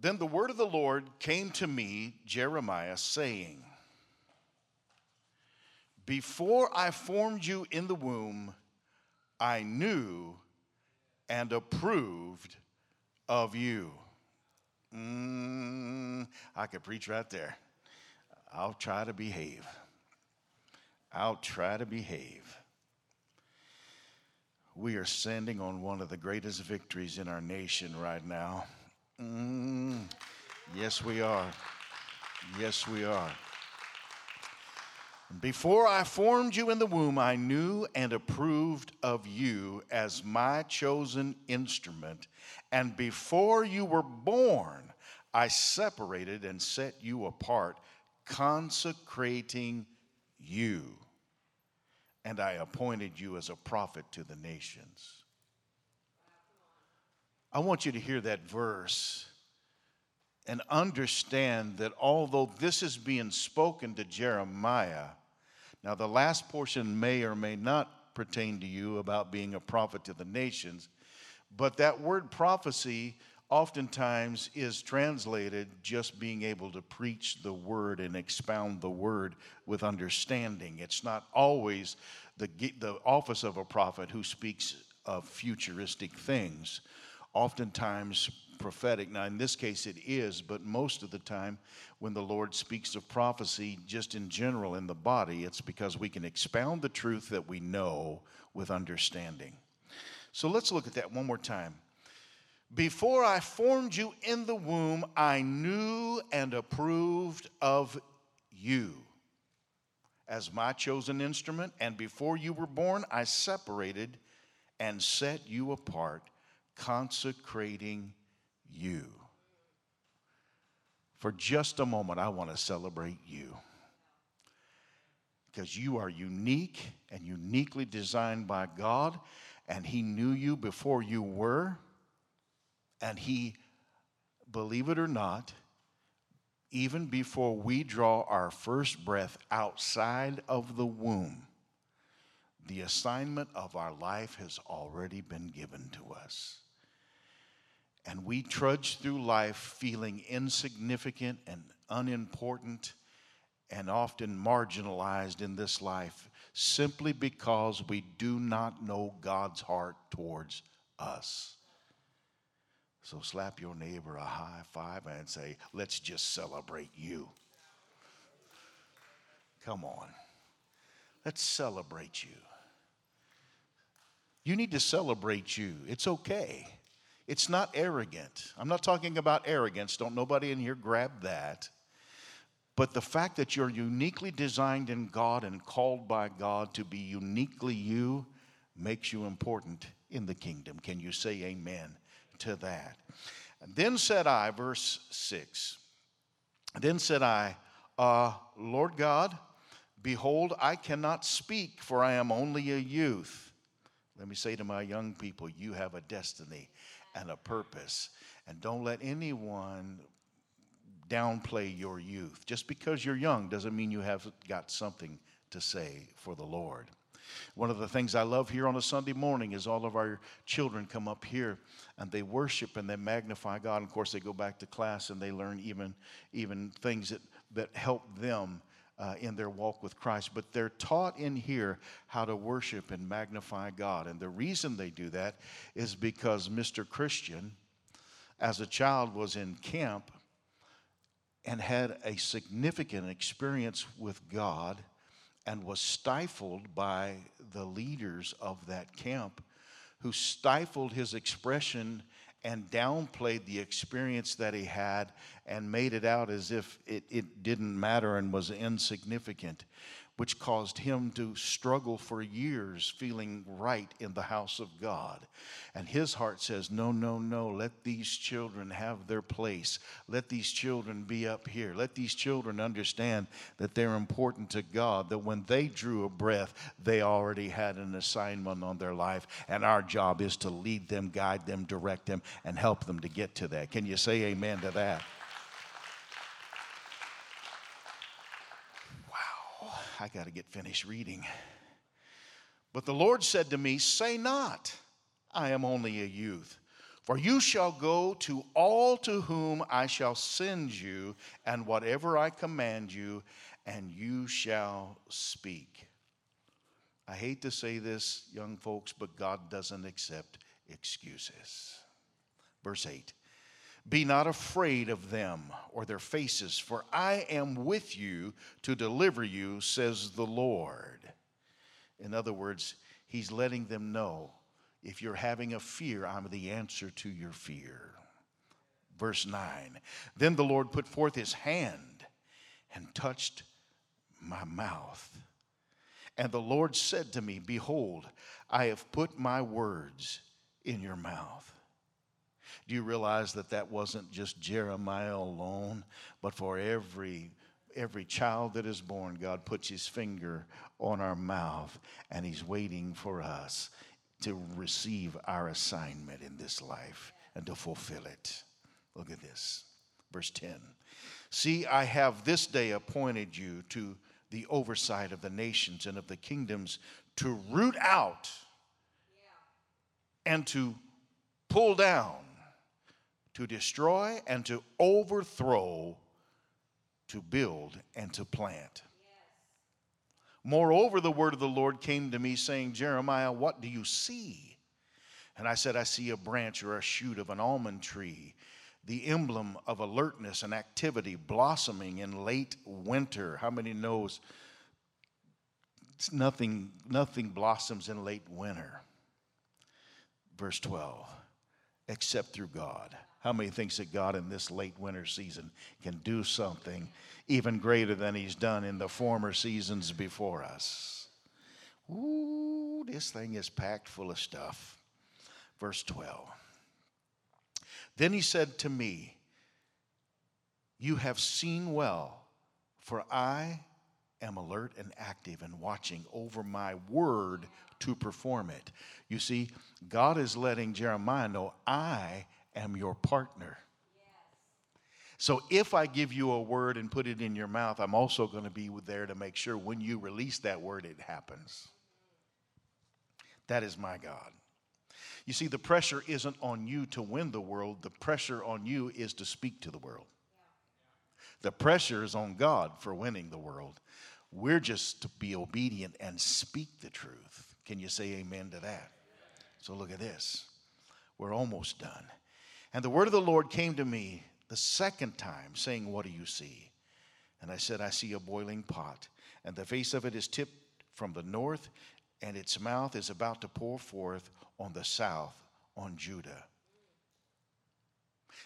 Then the word of the Lord came to me, Jeremiah, saying, Before I formed you in the womb, I knew and approved of you. Mm, I could preach right there. I'll try to behave. I'll try to behave. We are standing on one of the greatest victories in our nation right now. Mm, yes, we are. Yes, we are. Before I formed you in the womb, I knew and approved of you as my chosen instrument. And before you were born, I separated and set you apart, consecrating you. And I appointed you as a prophet to the nations. I want you to hear that verse and understand that although this is being spoken to Jeremiah, now the last portion may or may not pertain to you about being a prophet to the nations, but that word prophecy oftentimes is translated just being able to preach the word and expound the word with understanding. It's not always the, the office of a prophet who speaks of futuristic things. Oftentimes, prophetic. Now, in this case, it is, but most of the time, when the Lord speaks of prophecy, just in general in the body, it's because we can expound the truth that we know with understanding. So let's look at that one more time. Before I formed you in the womb, I knew and approved of you as my chosen instrument, and before you were born, I separated and set you apart, consecrating you. For just a moment, I want to celebrate you. Because you are unique and uniquely designed by God, and He knew you before you were, and He, believe it or not, even before we draw our first breath outside of the womb, the assignment of our life has already been given to us and we trudge through life feeling insignificant and unimportant and often marginalized in this life simply because we do not know God's heart towards us. So slap your neighbor a high five and say, Let's just celebrate you. Come on. Let's celebrate you. You need to celebrate you. It's okay. It's not arrogant. I'm not talking about arrogance. Don't nobody in here grab that. But the fact that you're uniquely designed in God and called by God to be uniquely you makes you important in the kingdom. Can you say amen to that? Then said I, verse 6, then said I, uh, Lord God, behold, I cannot speak, for I am only a youth. Let me say to my young people, you have a destiny and a purpose. And don't let anyone downplay your youth. Just because you're young doesn't mean you have got something to say for the Lord. One of the things I love here on a Sunday morning is all of our children come up here and they worship and they magnify God. And of course, they go back to class and they learn even, even things that, that help them uh, in their walk with Christ, but they're taught in here how to worship and magnify God. And the reason they do that is because Mr. Christian, as a child, was in camp and had a significant experience with God and was stifled by the leaders of that camp who stifled his expression and downplayed the experience that he had and made it out as if it, it didn't matter and was insignificant which caused him to struggle for years feeling right in the house of God. And his heart says, No, no, no, let these children have their place. Let these children be up here. Let these children understand that they're important to God, that when they drew a breath, they already had an assignment on their life. And our job is to lead them, guide them, direct them, and help them to get to that. Can you say amen to that? I got to get finished reading. But the Lord said to me, Say not, I am only a youth. For you shall go to all to whom I shall send you, and whatever I command you, and you shall speak. I hate to say this, young folks, but God doesn't accept excuses. Verse 8 Be not afraid of them or their faces, for I am with you to deliver you, says the Lord. In other words, He's letting them know if you're having a fear, I'm the answer to your fear. Verse 9 Then the Lord put forth his hand and touched my mouth. And the Lord said to me, Behold, I have put my words in your mouth. Do you realize that that wasn't just Jeremiah alone, but for every every child that is born, God puts his finger on our mouth and he's waiting for us to receive our assignment in this life and to fulfill it. Look at this. Verse 10. See, I have this day appointed you to the oversight of the nations and of the kingdoms to root out and to pull down, to destroy and to overthrow, to build and to plant. Moreover, the word of the Lord came to me, saying, Jeremiah, what do you see? And I said, I see a branch or a shoot of an almond tree, the emblem of alertness and activity blossoming in late winter. How many knows nothing, nothing blossoms in late winter? Verse 12, except through God. How many thinks that God in this late winter season can do something even greater than he's done in the former seasons before us? Ooh, this thing is packed full of stuff. Verse 12. Then he said to me, You have seen well, for I am alert and active and watching over my word to perform it. You see, God is letting Jeremiah know, I am your partner. So if I give you a word and put it in your mouth, I'm also going to be there to make sure when you release that word, it happens. That is my God. You see, the pressure isn't on you to win the world, the pressure on you is to speak to the world. The pressure is on God for winning the world. We're just to be obedient and speak the truth. Can you say amen to that? So look at this. We're almost done. And the word of the Lord came to me the second time, saying, What do you see? And I said, I see a boiling pot, and the face of it is tipped from the north, and its mouth is about to pour forth on the south, on Judah.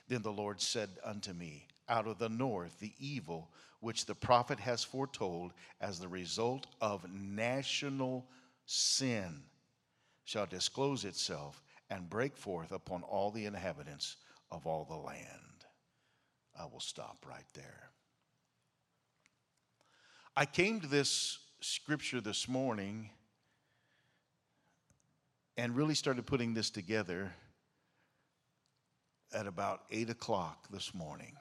Then the Lord said unto me, Out of the north, the evil which the prophet has foretold as the result of national sin shall disclose itself and break forth upon all the inhabitants of all the land. I will stop right there. I came to this scripture this morning and really started putting this together at about 8 o'clock this morning.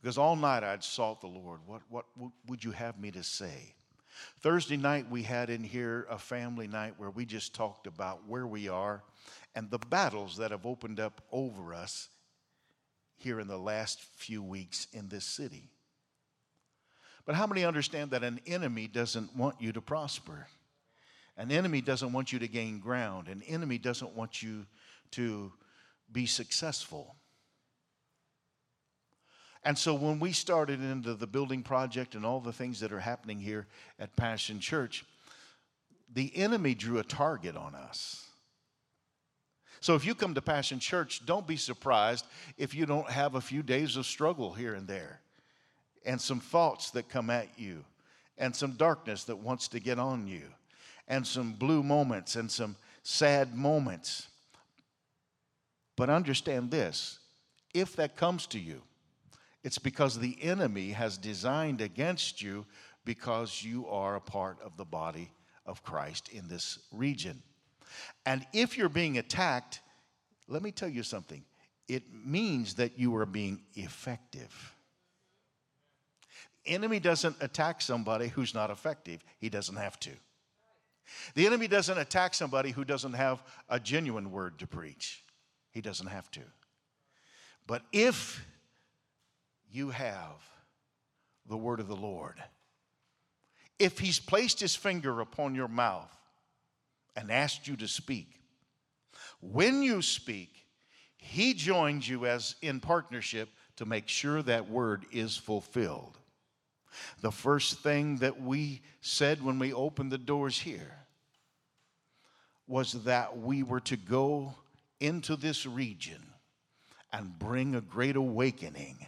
Because all night I'd sought the Lord. What, what, what would you have me to say? Thursday night, we had in here a family night where we just talked about where we are and the battles that have opened up over us here in the last few weeks in this city. But how many understand that an enemy doesn't want you to prosper? An enemy doesn't want you to gain ground. An enemy doesn't want you to be successful. And so when we started into the building project and all the things that are happening here at Passion Church, the enemy drew a target on us. So if you come to Passion Church, don't be surprised if you don't have a few days of struggle here and there, and some thoughts that come at you, and some darkness that wants to get on you, and some blue moments and some sad moments. But understand this if that comes to you, it's because the enemy has designed against you because you are a part of the body of Christ in this region. And if you're being attacked, let me tell you something. It means that you are being effective. enemy doesn't attack somebody who's not effective. He doesn't have to. The enemy doesn't attack somebody who doesn't have a genuine word to preach. He doesn't have to. But if you have the word of the Lord, if He's placed His finger upon your mouth and asked you to speak, when you speak, He joins you as in partnership to make sure that word is fulfilled. The first thing that we said when we opened the doors here was that we were to go into this region and bring a great awakening,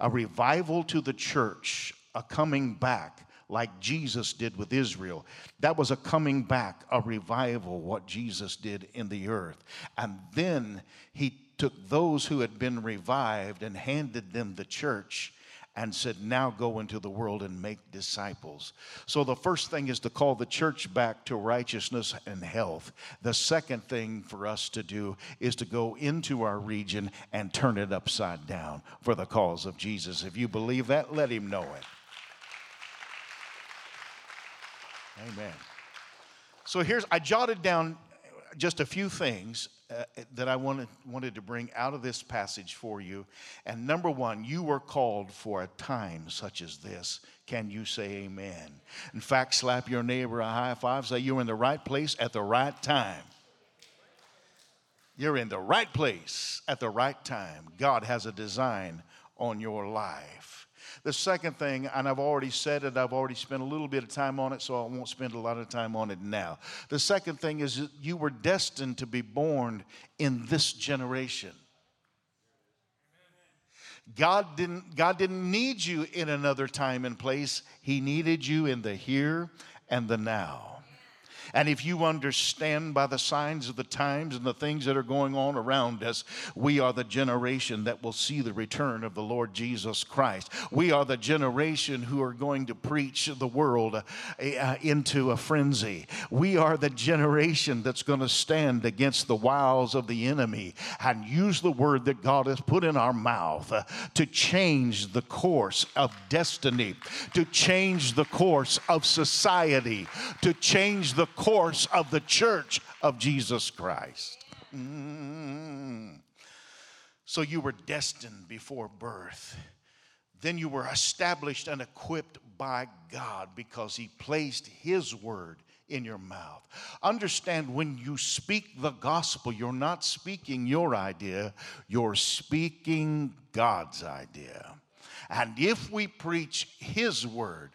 a revival to the church, a coming back like Jesus did with Israel. That was a coming back, a revival, what Jesus did in the earth. And then he took those who had been revived and handed them the church and said, Now go into the world and make disciples. So the first thing is to call the church back to righteousness and health. The second thing for us to do is to go into our region and turn it upside down for the cause of Jesus. If you believe that, let him know it. Amen. So here's, I jotted down just a few things uh, that I wanted, wanted to bring out of this passage for you. And number one, you were called for a time such as this. Can you say amen? In fact, slap your neighbor a high five, say you're in the right place at the right time. You're in the right place at the right time. God has a design on your life. The second thing, and I've already said it, I've already spent a little bit of time on it, so I won't spend a lot of time on it now. The second thing is that you were destined to be born in this generation. God didn't, God didn't need you in another time and place. He needed you in the here and the now. And if you understand by the signs of the times and the things that are going on around us, we are the generation that will see the return of the Lord Jesus Christ. We are the generation who are going to preach the world uh, into a frenzy. We are the generation that's going to stand against the wiles of the enemy and use the word that God has put in our mouth uh, to change the course of destiny, to change the course of society, to change the course of the church of Jesus Christ. Mm. So you were destined before birth. Then you were established and equipped by God because He placed His word in your mouth. Understand when you speak the gospel, you're not speaking your idea, you're speaking God's idea. And if we preach His word,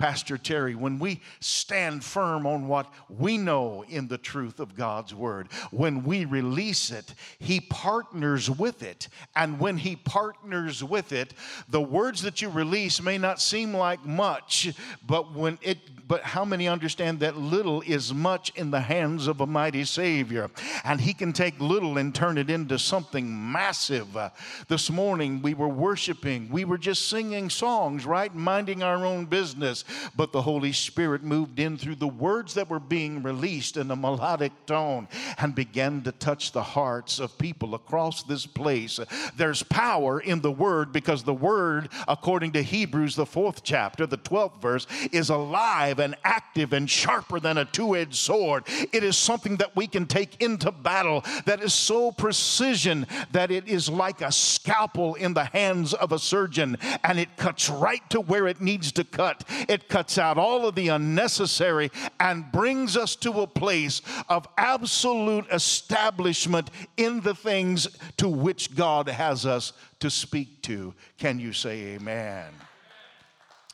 Pastor Terry, when we stand firm on what we know in the truth of God's Word, when we release it, He partners with it. And when He partners with it, the words that you release may not seem like much, but when it but how many understand that little is much in the hands of a mighty Savior? And He can take little and turn it into something massive. Uh, this morning we were worshiping, we were just singing songs, right? Minding our own business. But the Holy Spirit moved in through the words that were being released in a melodic tone and began to touch the hearts of people across this place. There's power in the Word because the Word, according to Hebrews, the fourth chapter, the 12th verse, is alive and active and sharper than a two edged sword. It is something that we can take into battle that is so precision that it is like a scalpel in the hands of a surgeon and it cuts right to where it needs to cut. It cuts out all of the unnecessary and brings us to a place of absolute establishment in the things to which God has us to speak to. Can you say amen?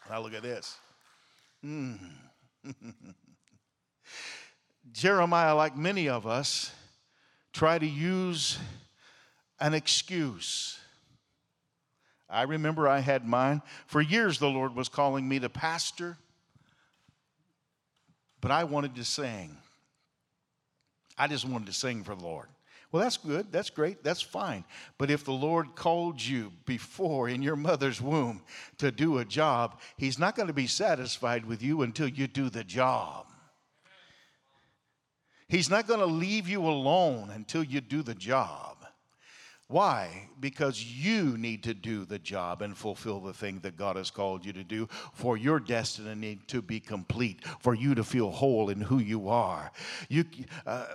Now look at this. Mm. Jeremiah, like many of us, try to use an excuse. I remember I had mine. For years, the Lord was calling me to pastor, but I wanted to sing. I just wanted to sing for the Lord. Well, that's good. That's great. That's fine. But if the Lord called you before in your mother's womb to do a job, He's not going to be satisfied with you until you do the job. He's not going to leave you alone until you do the job. Why? Because you need to do the job and fulfill the thing that God has called you to do for your destiny to be complete, for you to feel whole in who you are. You, uh,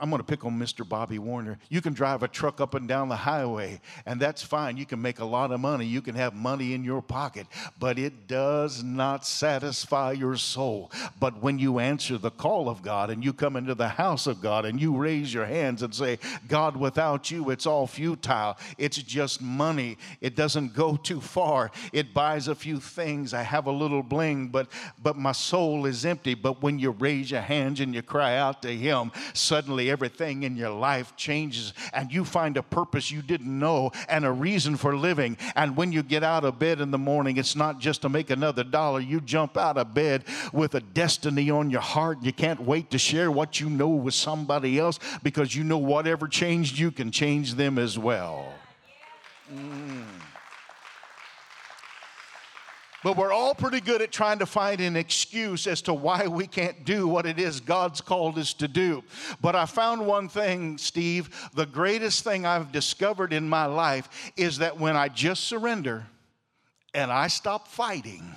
I'm going to pick on Mr. Bobby Warner. You can drive a truck up and down the highway, and that's fine. You can make a lot of money. You can have money in your pocket, but it does not satisfy your soul. But when you answer the call of God and you come into the house of God and you raise your hands and say, God, without you, it's all futile. It's just money. It doesn't go too far. It buys a few things. I have a little bling, but but my soul is empty. But when you raise your hands and you cry out to Him, suddenly everything in your life changes and you find a purpose you didn't know and a reason for living. And when you get out of bed in the morning, it's not just to make another dollar. You jump out of bed with a destiny on your heart. You can't wait to share what you know with somebody else because you know whatever changed you can change them as well. Mm. But we're all pretty good at trying to find an excuse as to why we can't do what it is God's called us to do. But I found one thing, Steve. The greatest thing I've discovered in my life is that when I just surrender and I stop fighting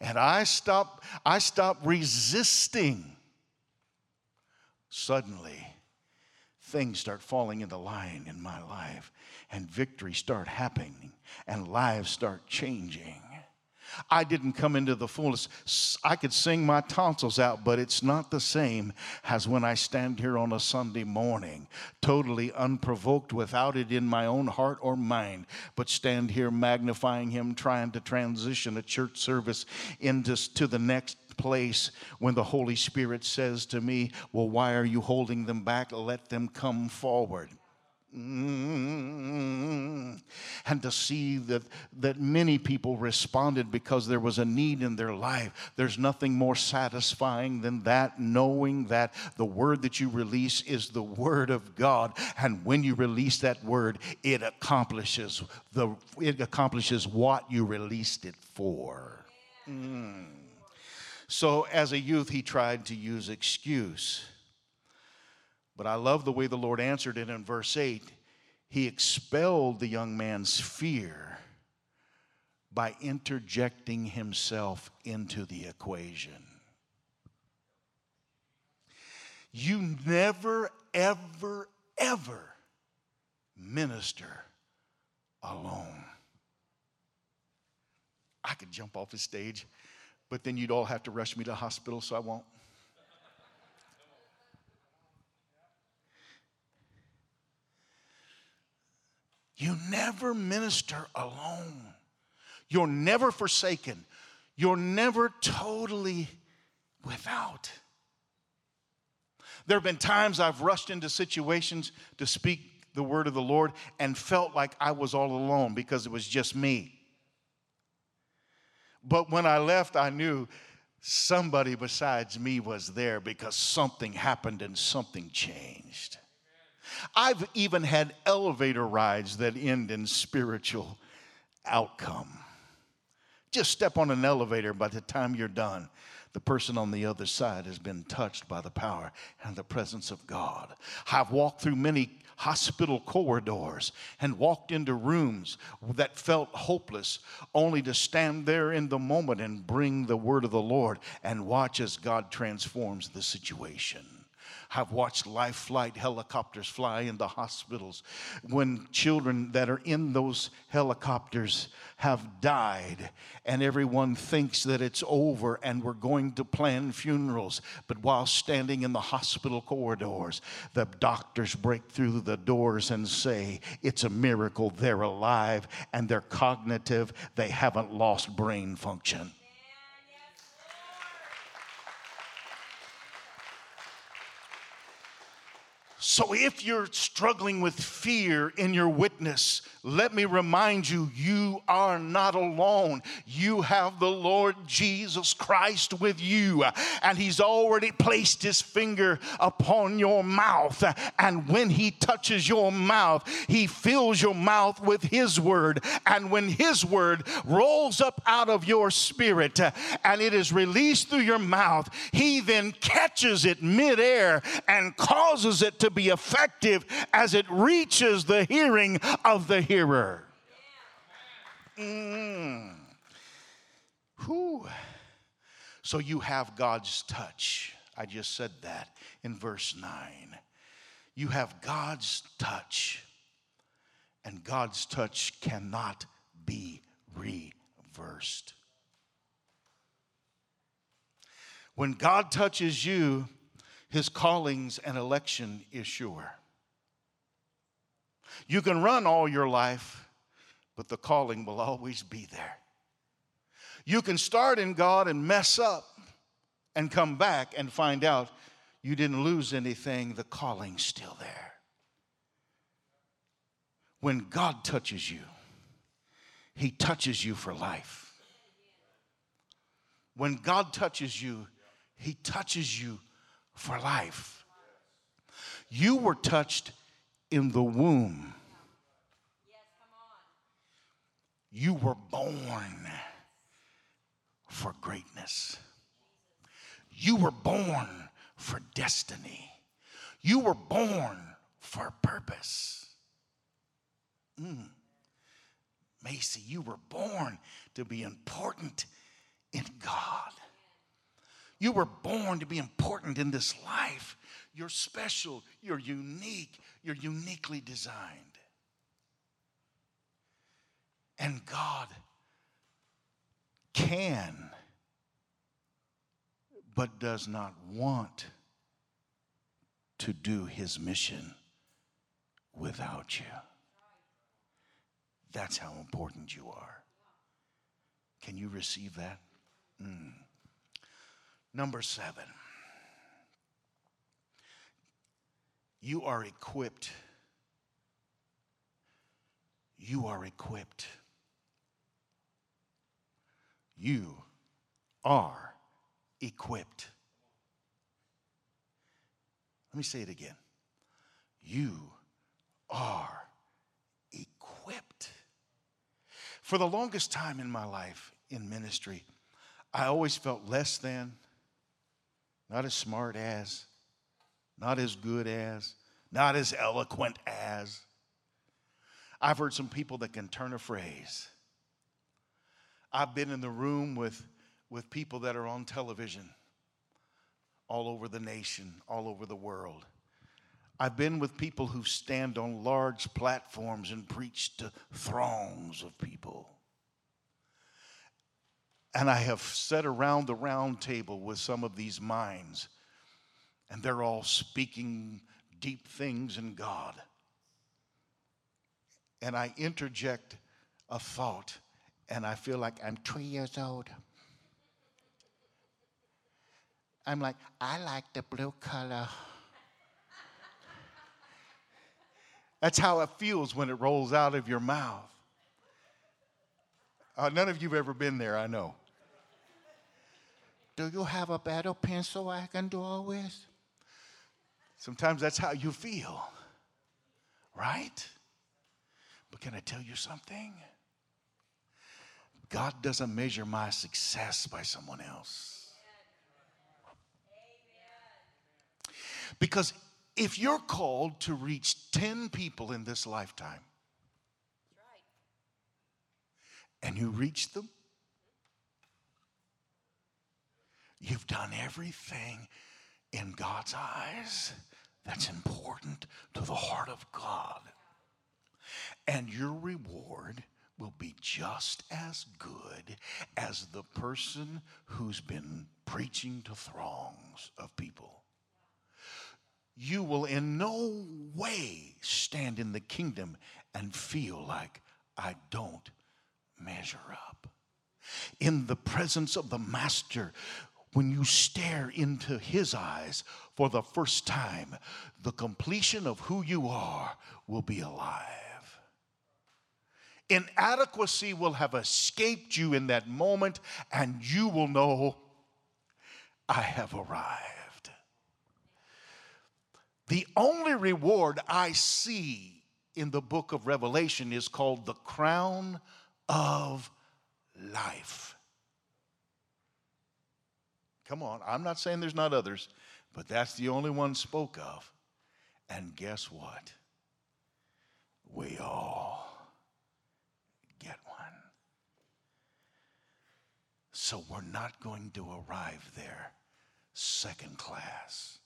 and I stop, I stop resisting, suddenly things start falling into line in my life and victories start happening and lives start changing. I didn't come into the fullness. I could sing my tonsils out, but it's not the same as when I stand here on a Sunday morning, totally unprovoked, without it in my own heart or mind, but stand here magnifying Him, trying to transition a church service into to the next place when the Holy Spirit says to me, Well, why are you holding them back? Let them come forward. Mm-hmm. And to see that, that many people responded because there was a need in their life. There's nothing more satisfying than that, knowing that the word that you release is the word of God. And when you release that word, it accomplishes, the, it accomplishes what you released it for. Mm. So, as a youth, he tried to use excuse. But I love the way the Lord answered it in verse 8. He expelled the young man's fear by interjecting himself into the equation. You never, ever, ever minister alone. I could jump off the stage, but then you'd all have to rush me to the hospital, so I won't. You never minister alone. You're never forsaken. You're never totally without. There have been times I've rushed into situations to speak the word of the Lord and felt like I was all alone because it was just me. But when I left, I knew somebody besides me was there because something happened and something changed. I've even had elevator rides that end in spiritual outcome. Just step on an elevator, by the time you're done, the person on the other side has been touched by the power and the presence of God. I've walked through many hospital corridors and walked into rooms that felt hopeless, only to stand there in the moment and bring the word of the Lord and watch as God transforms the situation. I've watched life flight helicopters fly into hospitals when children that are in those helicopters have died, and everyone thinks that it's over and we're going to plan funerals. But while standing in the hospital corridors, the doctors break through the doors and say, It's a miracle, they're alive and they're cognitive, they haven't lost brain function. So if you're struggling with fear in your witness, let me remind you, you are not alone. You have the Lord Jesus Christ with you, and He's already placed His finger upon your mouth. And when He touches your mouth, He fills your mouth with His word. And when His word rolls up out of your spirit and it is released through your mouth, He then catches it midair and causes it to be effective as it reaches the hearing of the hearer. Mm. So you have God's touch. I just said that in verse 9. You have God's touch, and God's touch cannot be reversed. When God touches you, his callings and election is sure. You can run all your life, but the calling will always be there. You can start in God and mess up and come back and find out you didn't lose anything, the calling's still there. When God touches you, He touches you for life. When God touches you, He touches you for life. You were touched in the womb. You were born for greatness. You were born for destiny. You were born for purpose. Mm. Macy, you were born to be important in God. You were born to be important in this life. You're special, you're unique, you're uniquely designed. And God can, but does not want to do his mission without you. That's how important you are. Can you receive that? Mm. Number seven, you are equipped. You are equipped. You are equipped. Let me say it again. You are equipped. For the longest time in my life in ministry, I always felt less than, not as smart as, not as good as, not as eloquent as. I've heard some people that can turn a phrase. I've been in the room with, with people that are on television all over the nation, all over the world. I've been with people who stand on large platforms and preach to throngs of people. And I have sat around the round table with some of these minds, and they're all speaking deep things in God. And I interject a thought, and I feel like I'm three years old. I'm like, I like the blue color. That's how it feels when it rolls out of your mouth. Uh, none of you have ever been there, I know. Do you have a better pencil I can draw with? Sometimes that's how you feel, right? But can I tell you something? God doesn't measure my success by someone else. Because if you're called to reach 10 people in this lifetime, and you reach them, You've done everything in God's eyes that's important to the heart of God. And your reward will be just as good as the person who's been preaching to throngs of people. You will in no way stand in the kingdom and feel like I don't measure up. In the presence of the Master, when you stare into his eyes for the first time, the completion of who you are will be alive. Inadequacy will have escaped you in that moment, and you will know, I have arrived. The only reward I see in the book of Revelation is called the crown of life. Come on, I'm not saying there's not others, but that's the only one spoke of. And guess what? We all get one. So we're not going to arrive there second class.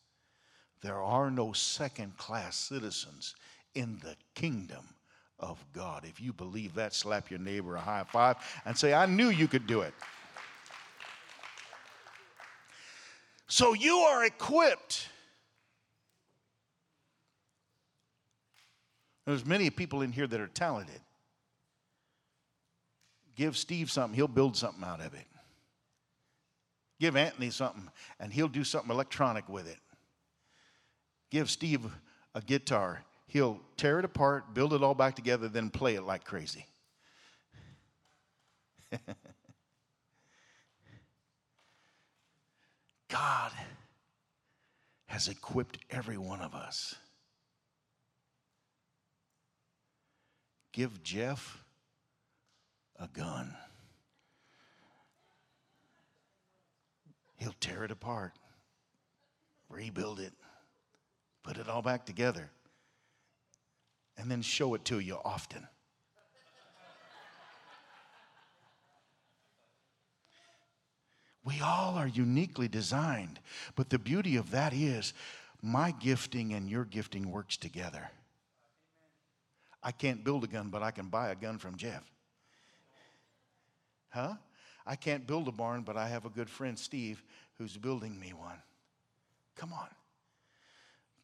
There are no second class citizens in the kingdom of God. If you believe that, slap your neighbor a high five and say, I knew you could do it. So you are equipped. There's many people in here that are talented. Give Steve something, he'll build something out of it. Give Anthony something, and he'll do something electronic with it. Give Steve a guitar, he'll tear it apart, build it all back together, then play it like crazy. God has equipped every one of us. Give Jeff a gun. He'll tear it apart, rebuild it, put it all back together, and then show it to you often. We all are uniquely designed, but the beauty of that is my gifting and your gifting works together. I can't build a gun, but I can buy a gun from Jeff. Huh? I can't build a barn, but I have a good friend, Steve, who's building me one. Come on.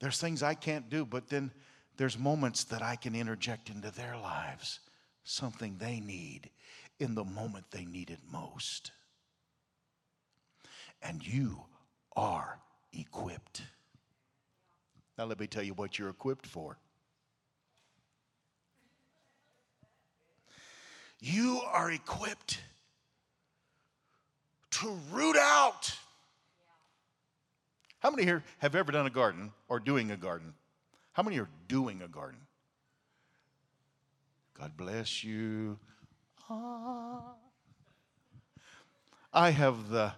There's things I can't do, but then there's moments that I can interject into their lives, something they need in the moment they need it most. And you are equipped. Now, let me tell you what you're equipped for. You are equipped to root out. How many here have ever done a garden or doing a garden? How many are doing a garden? God bless you. Ah. I have the,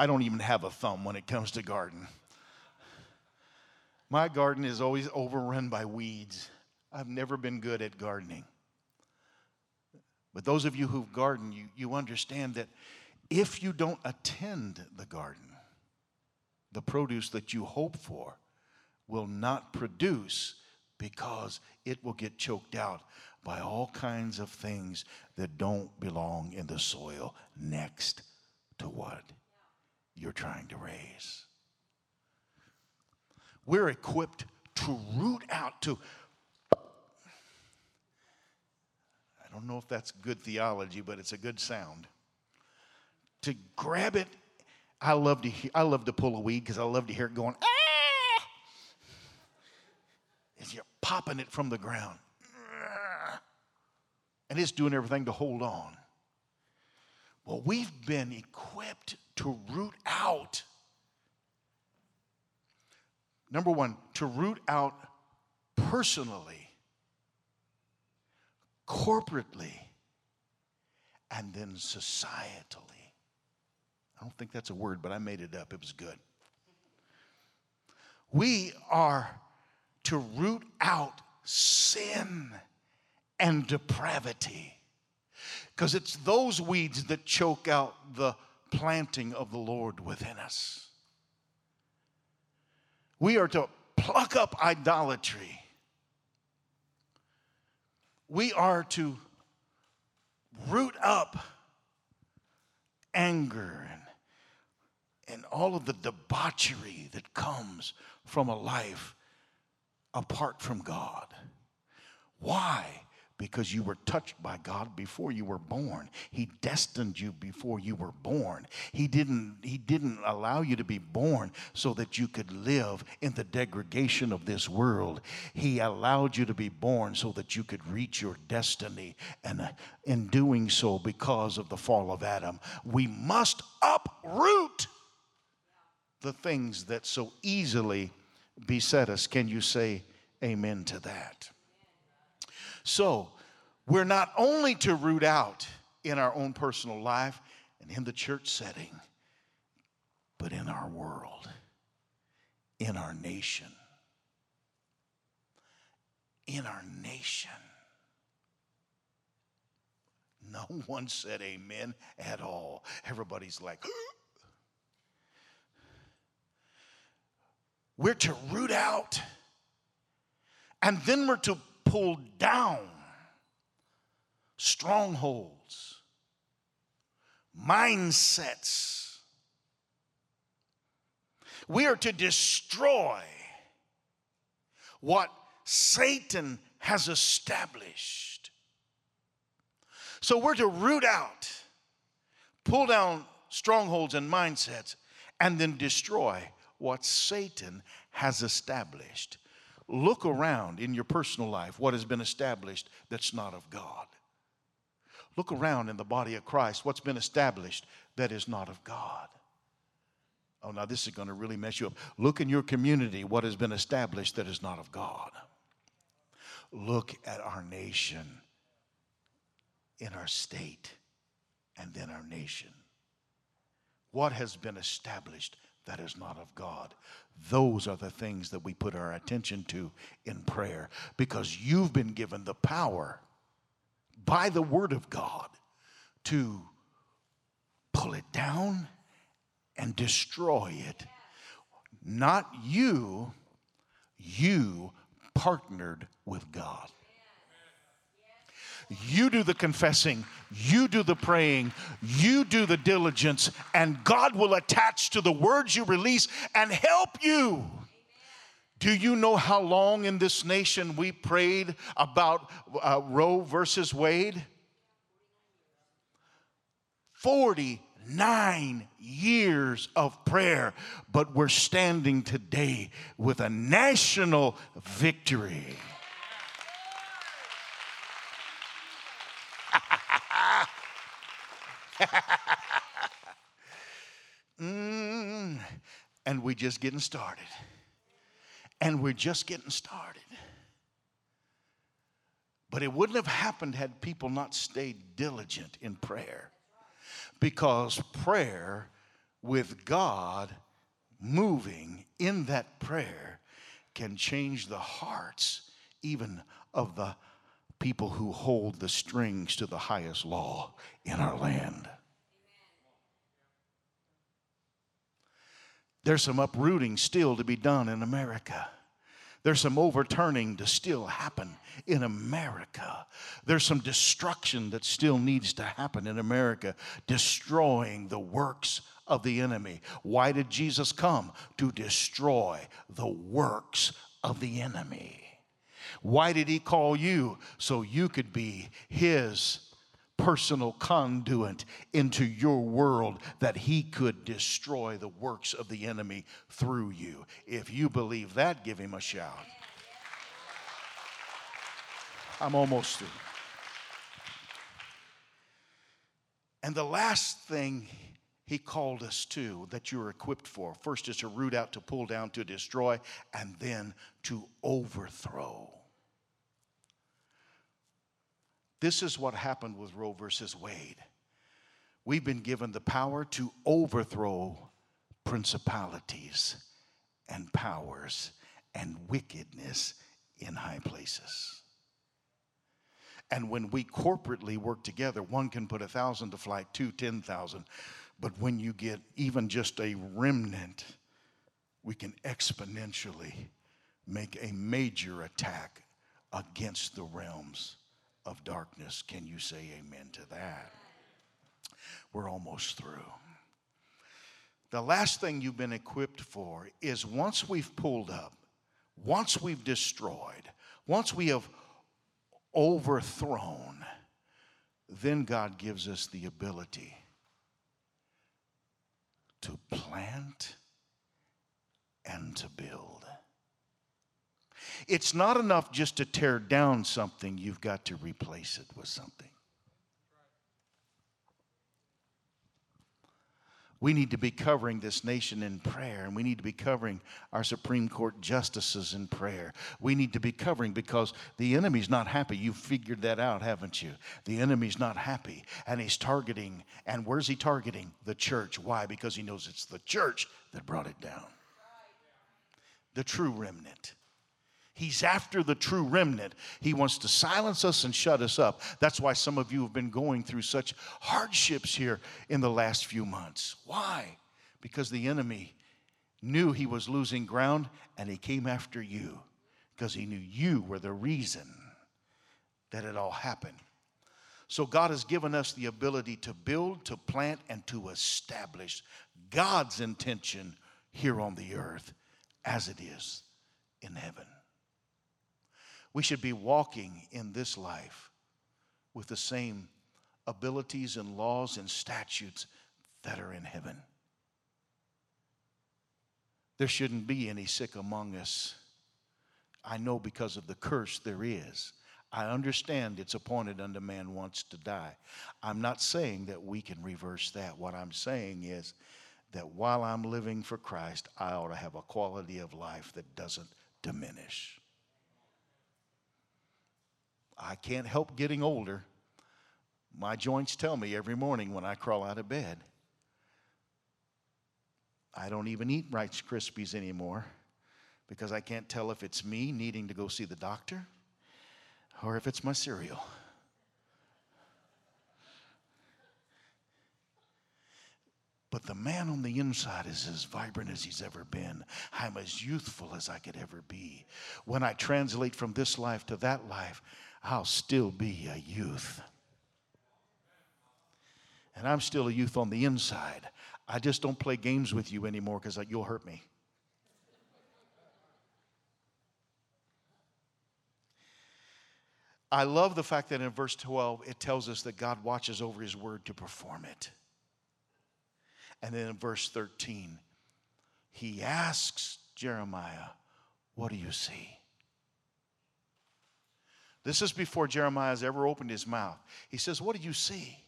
I don't even have a thumb when it comes to garden. My garden is always overrun by weeds. I've never been good at gardening. But those of you who've gardened, you, you understand that if you don't attend the garden, the produce that you hope for will not produce because it will get choked out by all kinds of things that don't belong in the soil next to what you're trying to raise. We're equipped to root out, to I don't know if that's good theology, but it's a good sound. To grab it, I love to hear, I love to pull a weed because I love to hear it going, ah! As you're popping it from the ground. And it's doing everything to hold on. Well, we've been equipped to root out. Number one, to root out personally corporately, and then societally. I don't think that's a word, but I made it up. It was good. We are to root out sin and depravity because it's those weeds that choke out the planting of the Lord within us. We are to pluck up idolatry we are to root up anger and, and all of the debauchery that comes from a life apart from God. Why? Because you were touched by God before you were born. He destined you before you were born. He didn't, he didn't allow you to be born so that you could live in the degradation of this world. He allowed you to be born so that you could reach your destiny. And uh, in doing so, because of the fall of Adam, we must uproot the things that so easily beset us. Can you say amen to that? So, we're not only to root out in our own personal life and in the church setting, but in our world, in our nation. In our nation. No one said amen at all. Everybody's like, we're to root out, and then we're to pull down strongholds, mindsets. We are to destroy what Satan has established. So we're to root out, pull down strongholds and mindsets, and then destroy what Satan has established. Look around in your personal life what has been established that's not of God. Look around in the body of Christ what's been established that is not of God. Oh, now this is going to really mess you up. Look in your community what has been established that is not of God. Look at our nation, in our state, and then our nation. What has been established that is not of God? Those are the things that we put our attention to in prayer because you've been given the power by the Word of God to pull it down and destroy it. Not you, you partnered with God. You do the confessing, you do the praying, you do the diligence, and God will attach to the words you release and help you. Do you know how long in this nation we prayed about uh, Roe versus Wade? 49 years of prayer, but we're standing today with a national victory. mm, and we're just getting started. And we're just getting started. But it wouldn't have happened had people not stayed diligent in prayer. Because prayer with God moving in that prayer can change the hearts even of the people who hold the strings to the highest law in our land. There's some uprooting still to be done in America. There's some overturning to still happen in America. There's some destruction that still needs to happen in America, destroying the works of the enemy. Why did Jesus come? To destroy the works of the enemy. Why did he call you? So you could be his personal conduit into your world that he could destroy the works of the enemy through you. If you believe that, give him a shout. I'm almost through. And the last thing he called us to that you're equipped for first is to root out, to pull down, to destroy, and then to overthrow. This is what happened with Roe versus Wade. We've been given the power to overthrow principalities and powers and wickedness in high places. And when we corporately work together, one can put a thousand to flight, two, ten thousand. But when you get even just a remnant, we can exponentially make a major attack against the realms of darkness. Can you say amen to that? We're almost through. The last thing you've been equipped for is once we've pulled up, once we've destroyed, once we have overthrown, then God gives us the ability to plant and to build. It's not enough just to tear down something, you've got to replace it with something. We need to be covering this nation in prayer, and we need to be covering our Supreme Court justices in prayer. We need to be covering because the enemy's not happy. You've figured that out, haven't you? The enemy's not happy, and he's targeting. And where's he targeting? The church. Why? Because he knows it's the church that brought it down. The true remnant. He's after the true remnant. He wants to silence us and shut us up. That's why some of you have been going through such hardships here in the last few months. Why? Because the enemy knew he was losing ground and he came after you because he knew you were the reason that it all happened. So, God has given us the ability to build, to plant, and to establish God's intention here on the earth as it is in heaven. We should be walking in this life with the same abilities and laws and statutes that are in heaven. There shouldn't be any sick among us. I know because of the curse there is. I understand it's appointed unto man once to die. I'm not saying that we can reverse that. What I'm saying is that while I'm living for Christ, I ought to have a quality of life that doesn't diminish. I can't help getting older. My joints tell me every morning when I crawl out of bed. I don't even eat Rice Krispies anymore because I can't tell if it's me needing to go see the doctor or if it's my cereal. But the man on the inside is as vibrant as he's ever been. I'm as youthful as I could ever be. When I translate from this life to that life, I'll still be a youth. And I'm still a youth on the inside. I just don't play games with you anymore because uh, you'll hurt me. I love the fact that in verse 12 it tells us that God watches over his word to perform it. And then in verse 13, he asks Jeremiah, What do you see? This is before Jeremiah has ever opened his mouth. He says, What do you see?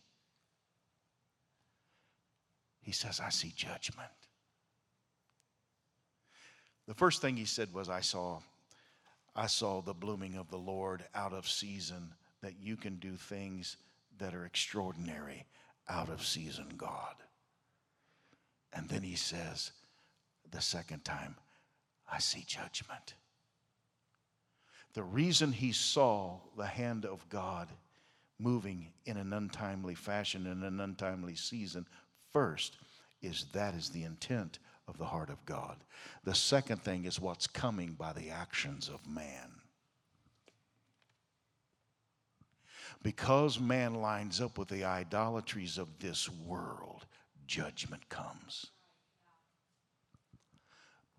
He says, I see judgment. The first thing he said was, I saw, I saw the blooming of the Lord out of season, that you can do things that are extraordinary out of season, God. And then he says, the second time, I see judgment. The reason he saw the hand of God moving in an untimely fashion in an untimely season first is that is the intent of the heart of God. The second thing is what's coming by the actions of man. Because man lines up with the idolatries of this world, judgment comes.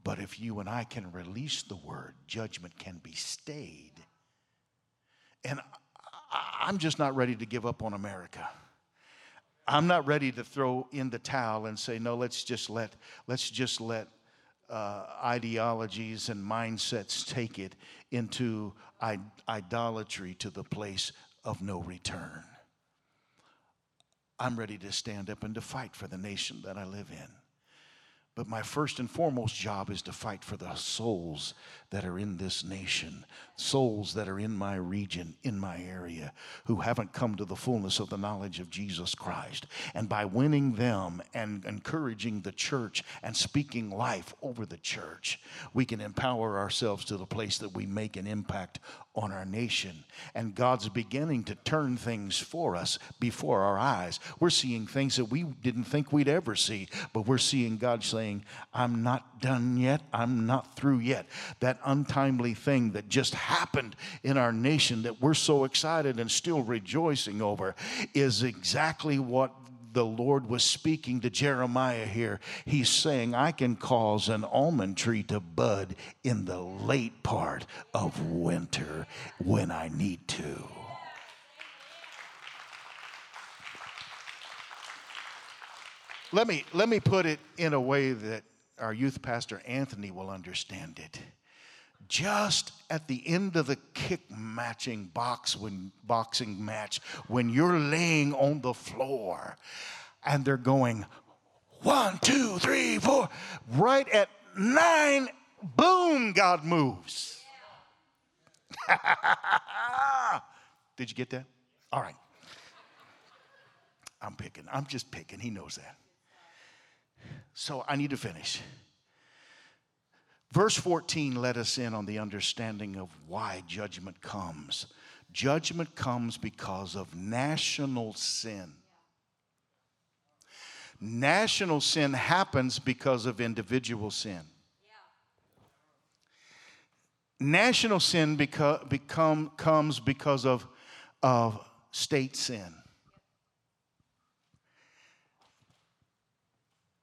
But if you and I can release the word, judgment can be stayed. And I'm just not ready to give up on America. I'm not ready to throw in the towel and say, no, let's just let, let's just let uh, ideologies and mindsets take it into I- idolatry to the place of no return. I'm ready to stand up and to fight for the nation that I live in. But my first and foremost job is to fight for the souls that are in this nation, souls that are in my region, in my area, who haven't come to the fullness of the knowledge of Jesus Christ. And by winning them and encouraging the church and speaking life over the church, we can empower ourselves to the place that we make an impact on our nation. And God's beginning to turn things for us before our eyes. We're seeing things that we didn't think we'd ever see, but we're seeing God saying, I'm not done yet. I'm not through yet. That untimely thing that just happened in our nation that we're so excited and still rejoicing over is exactly what the Lord was speaking to Jeremiah here. He's saying, I can cause an almond tree to bud in the late part of winter when I need to. Let me, let me put it in a way that our youth pastor Anthony will understand it just at the end of the kick matching box when boxing match when you're laying on the floor and they're going one two three four right at nine boom god moves. Did you get that? All right. I'm picking i'm just picking he knows that. So i need to finish Verse 14 let us in on the understanding of why judgment comes. Judgment comes because of national sin. National sin happens because of individual sin. National sin beca- become, comes because of, of state sin.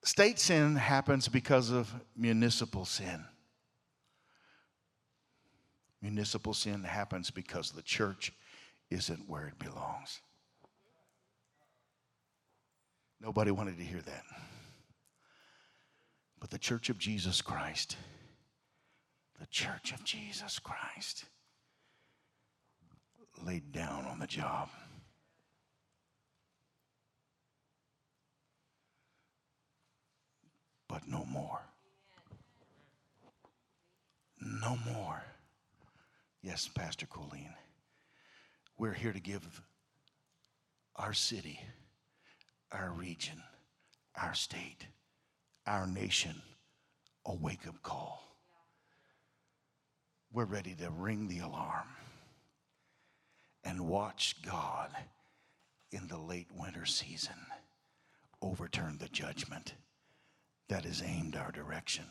State sin happens because of municipal sin. Municipal sin happens because the church isn't where it belongs. Nobody wanted to hear that. But the church of Jesus Christ, the church of Jesus Christ, laid down on the job. But no more. No more. Yes, Pastor Colleen. We're here to give our city, our region, our state, our nation a wake up call. We're ready to ring the alarm and watch God in the late winter season overturn the judgment that is aimed our direction.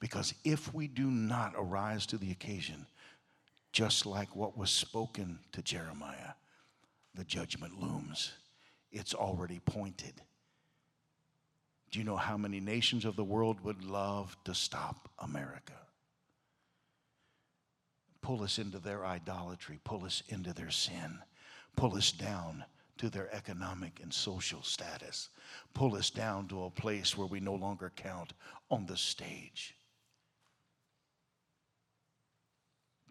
Because if we do not arise to the occasion, just like what was spoken to Jeremiah, the judgment looms. It's already pointed. Do you know how many nations of the world would love to stop America? Pull us into their idolatry, pull us into their sin, pull us down to their economic and social status, pull us down to a place where we no longer count on the stage.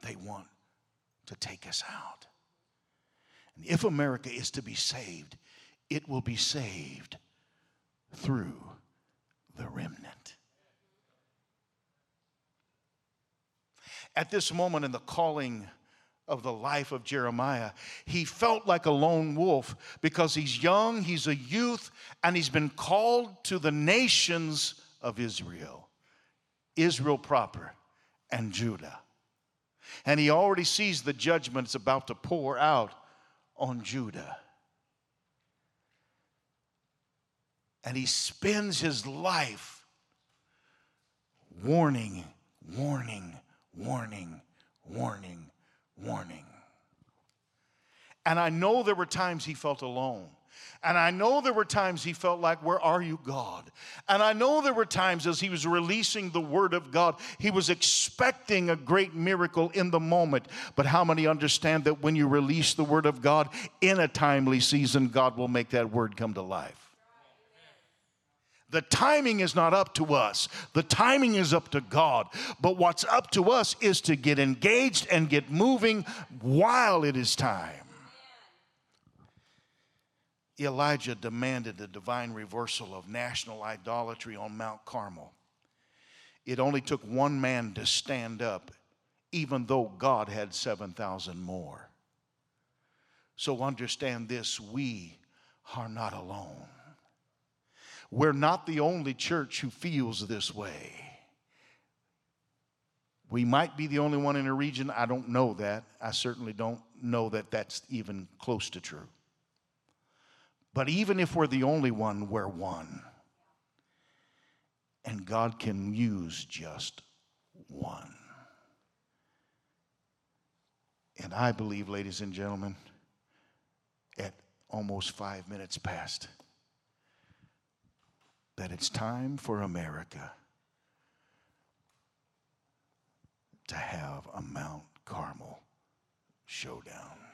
They want to take us out. And if America is to be saved, it will be saved through the remnant. At this moment in the calling of the life of Jeremiah, he felt like a lone wolf because he's young, he's a youth, and he's been called to the nations of Israel, Israel proper, and Judah. And he already sees the judgment that's about to pour out on Judah. And he spends his life warning, warning, warning, warning, warning. And I know there were times he felt alone. And I know there were times he felt like, Where are you, God? And I know there were times as he was releasing the word of God, he was expecting a great miracle in the moment. But how many understand that when you release the word of God in a timely season, God will make that word come to life? The timing is not up to us. The timing is up to God. But what's up to us is to get engaged and get moving while it is time. Elijah demanded a divine reversal of national idolatry on Mount Carmel. It only took one man to stand up, even though God had 7,000 more. So understand this we are not alone. We're not the only church who feels this way. We might be the only one in a region. I don't know that. I certainly don't know that that's even close to true. But even if we're the only one, we're one. And God can use just one. And I believe, ladies and gentlemen, at almost five minutes past, that it's time for America to have a Mount Carmel showdown.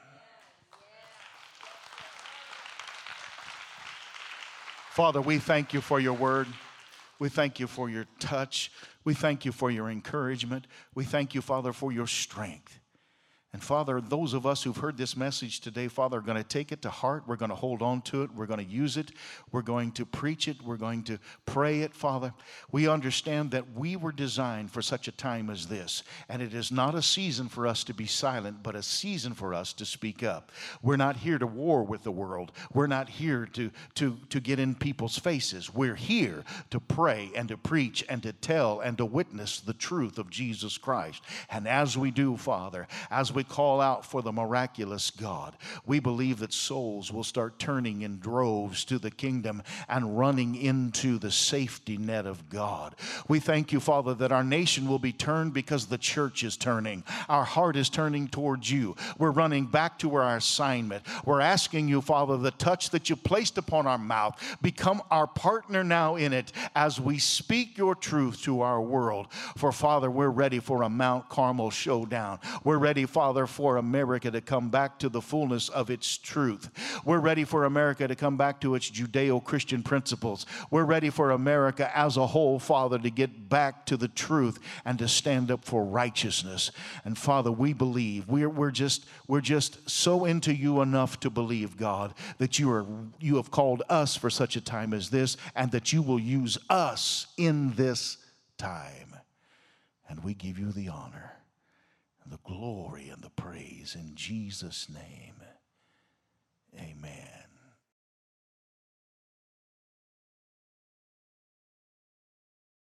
Father, we thank you for your word. We thank you for your touch. We thank you for your encouragement. We thank you, Father, for your strength. And Father, those of us who've heard this message today, Father, are going to take it to heart. We're going to hold on to it. We're going to use it. We're going to preach it. We're going to pray it, Father. We understand that we were designed for such a time as this. And it is not a season for us to be silent, but a season for us to speak up. We're not here to war with the world. We're not here to, to, to get in people's faces. We're here to pray and to preach and to tell and to witness the truth of Jesus Christ. And as we do, Father, as we call out for the miraculous, God. We believe that souls will start turning in droves to the kingdom and running into the safety net of God. We thank you, Father, that our nation will be turned because the church is turning. Our heart is turning towards you. We're running back to our assignment. We're asking you, Father, the touch that you placed upon our mouth, become our partner now in it as we speak your truth to our world. For, Father, we're ready for a Mount Carmel showdown. We're ready, Father, for America to come back to the fullness of its truth. We're ready for America to come back to its Judeo Christian principles. We're ready for America as a whole, Father, to get back to the truth and to stand up for righteousness. And Father, we believe we're, we're just we're just so into you enough to believe, God, that you are you have called us for such a time as this, and that you will use us in this time. And we give you the honor the glory and the praise in Jesus' name. Amen.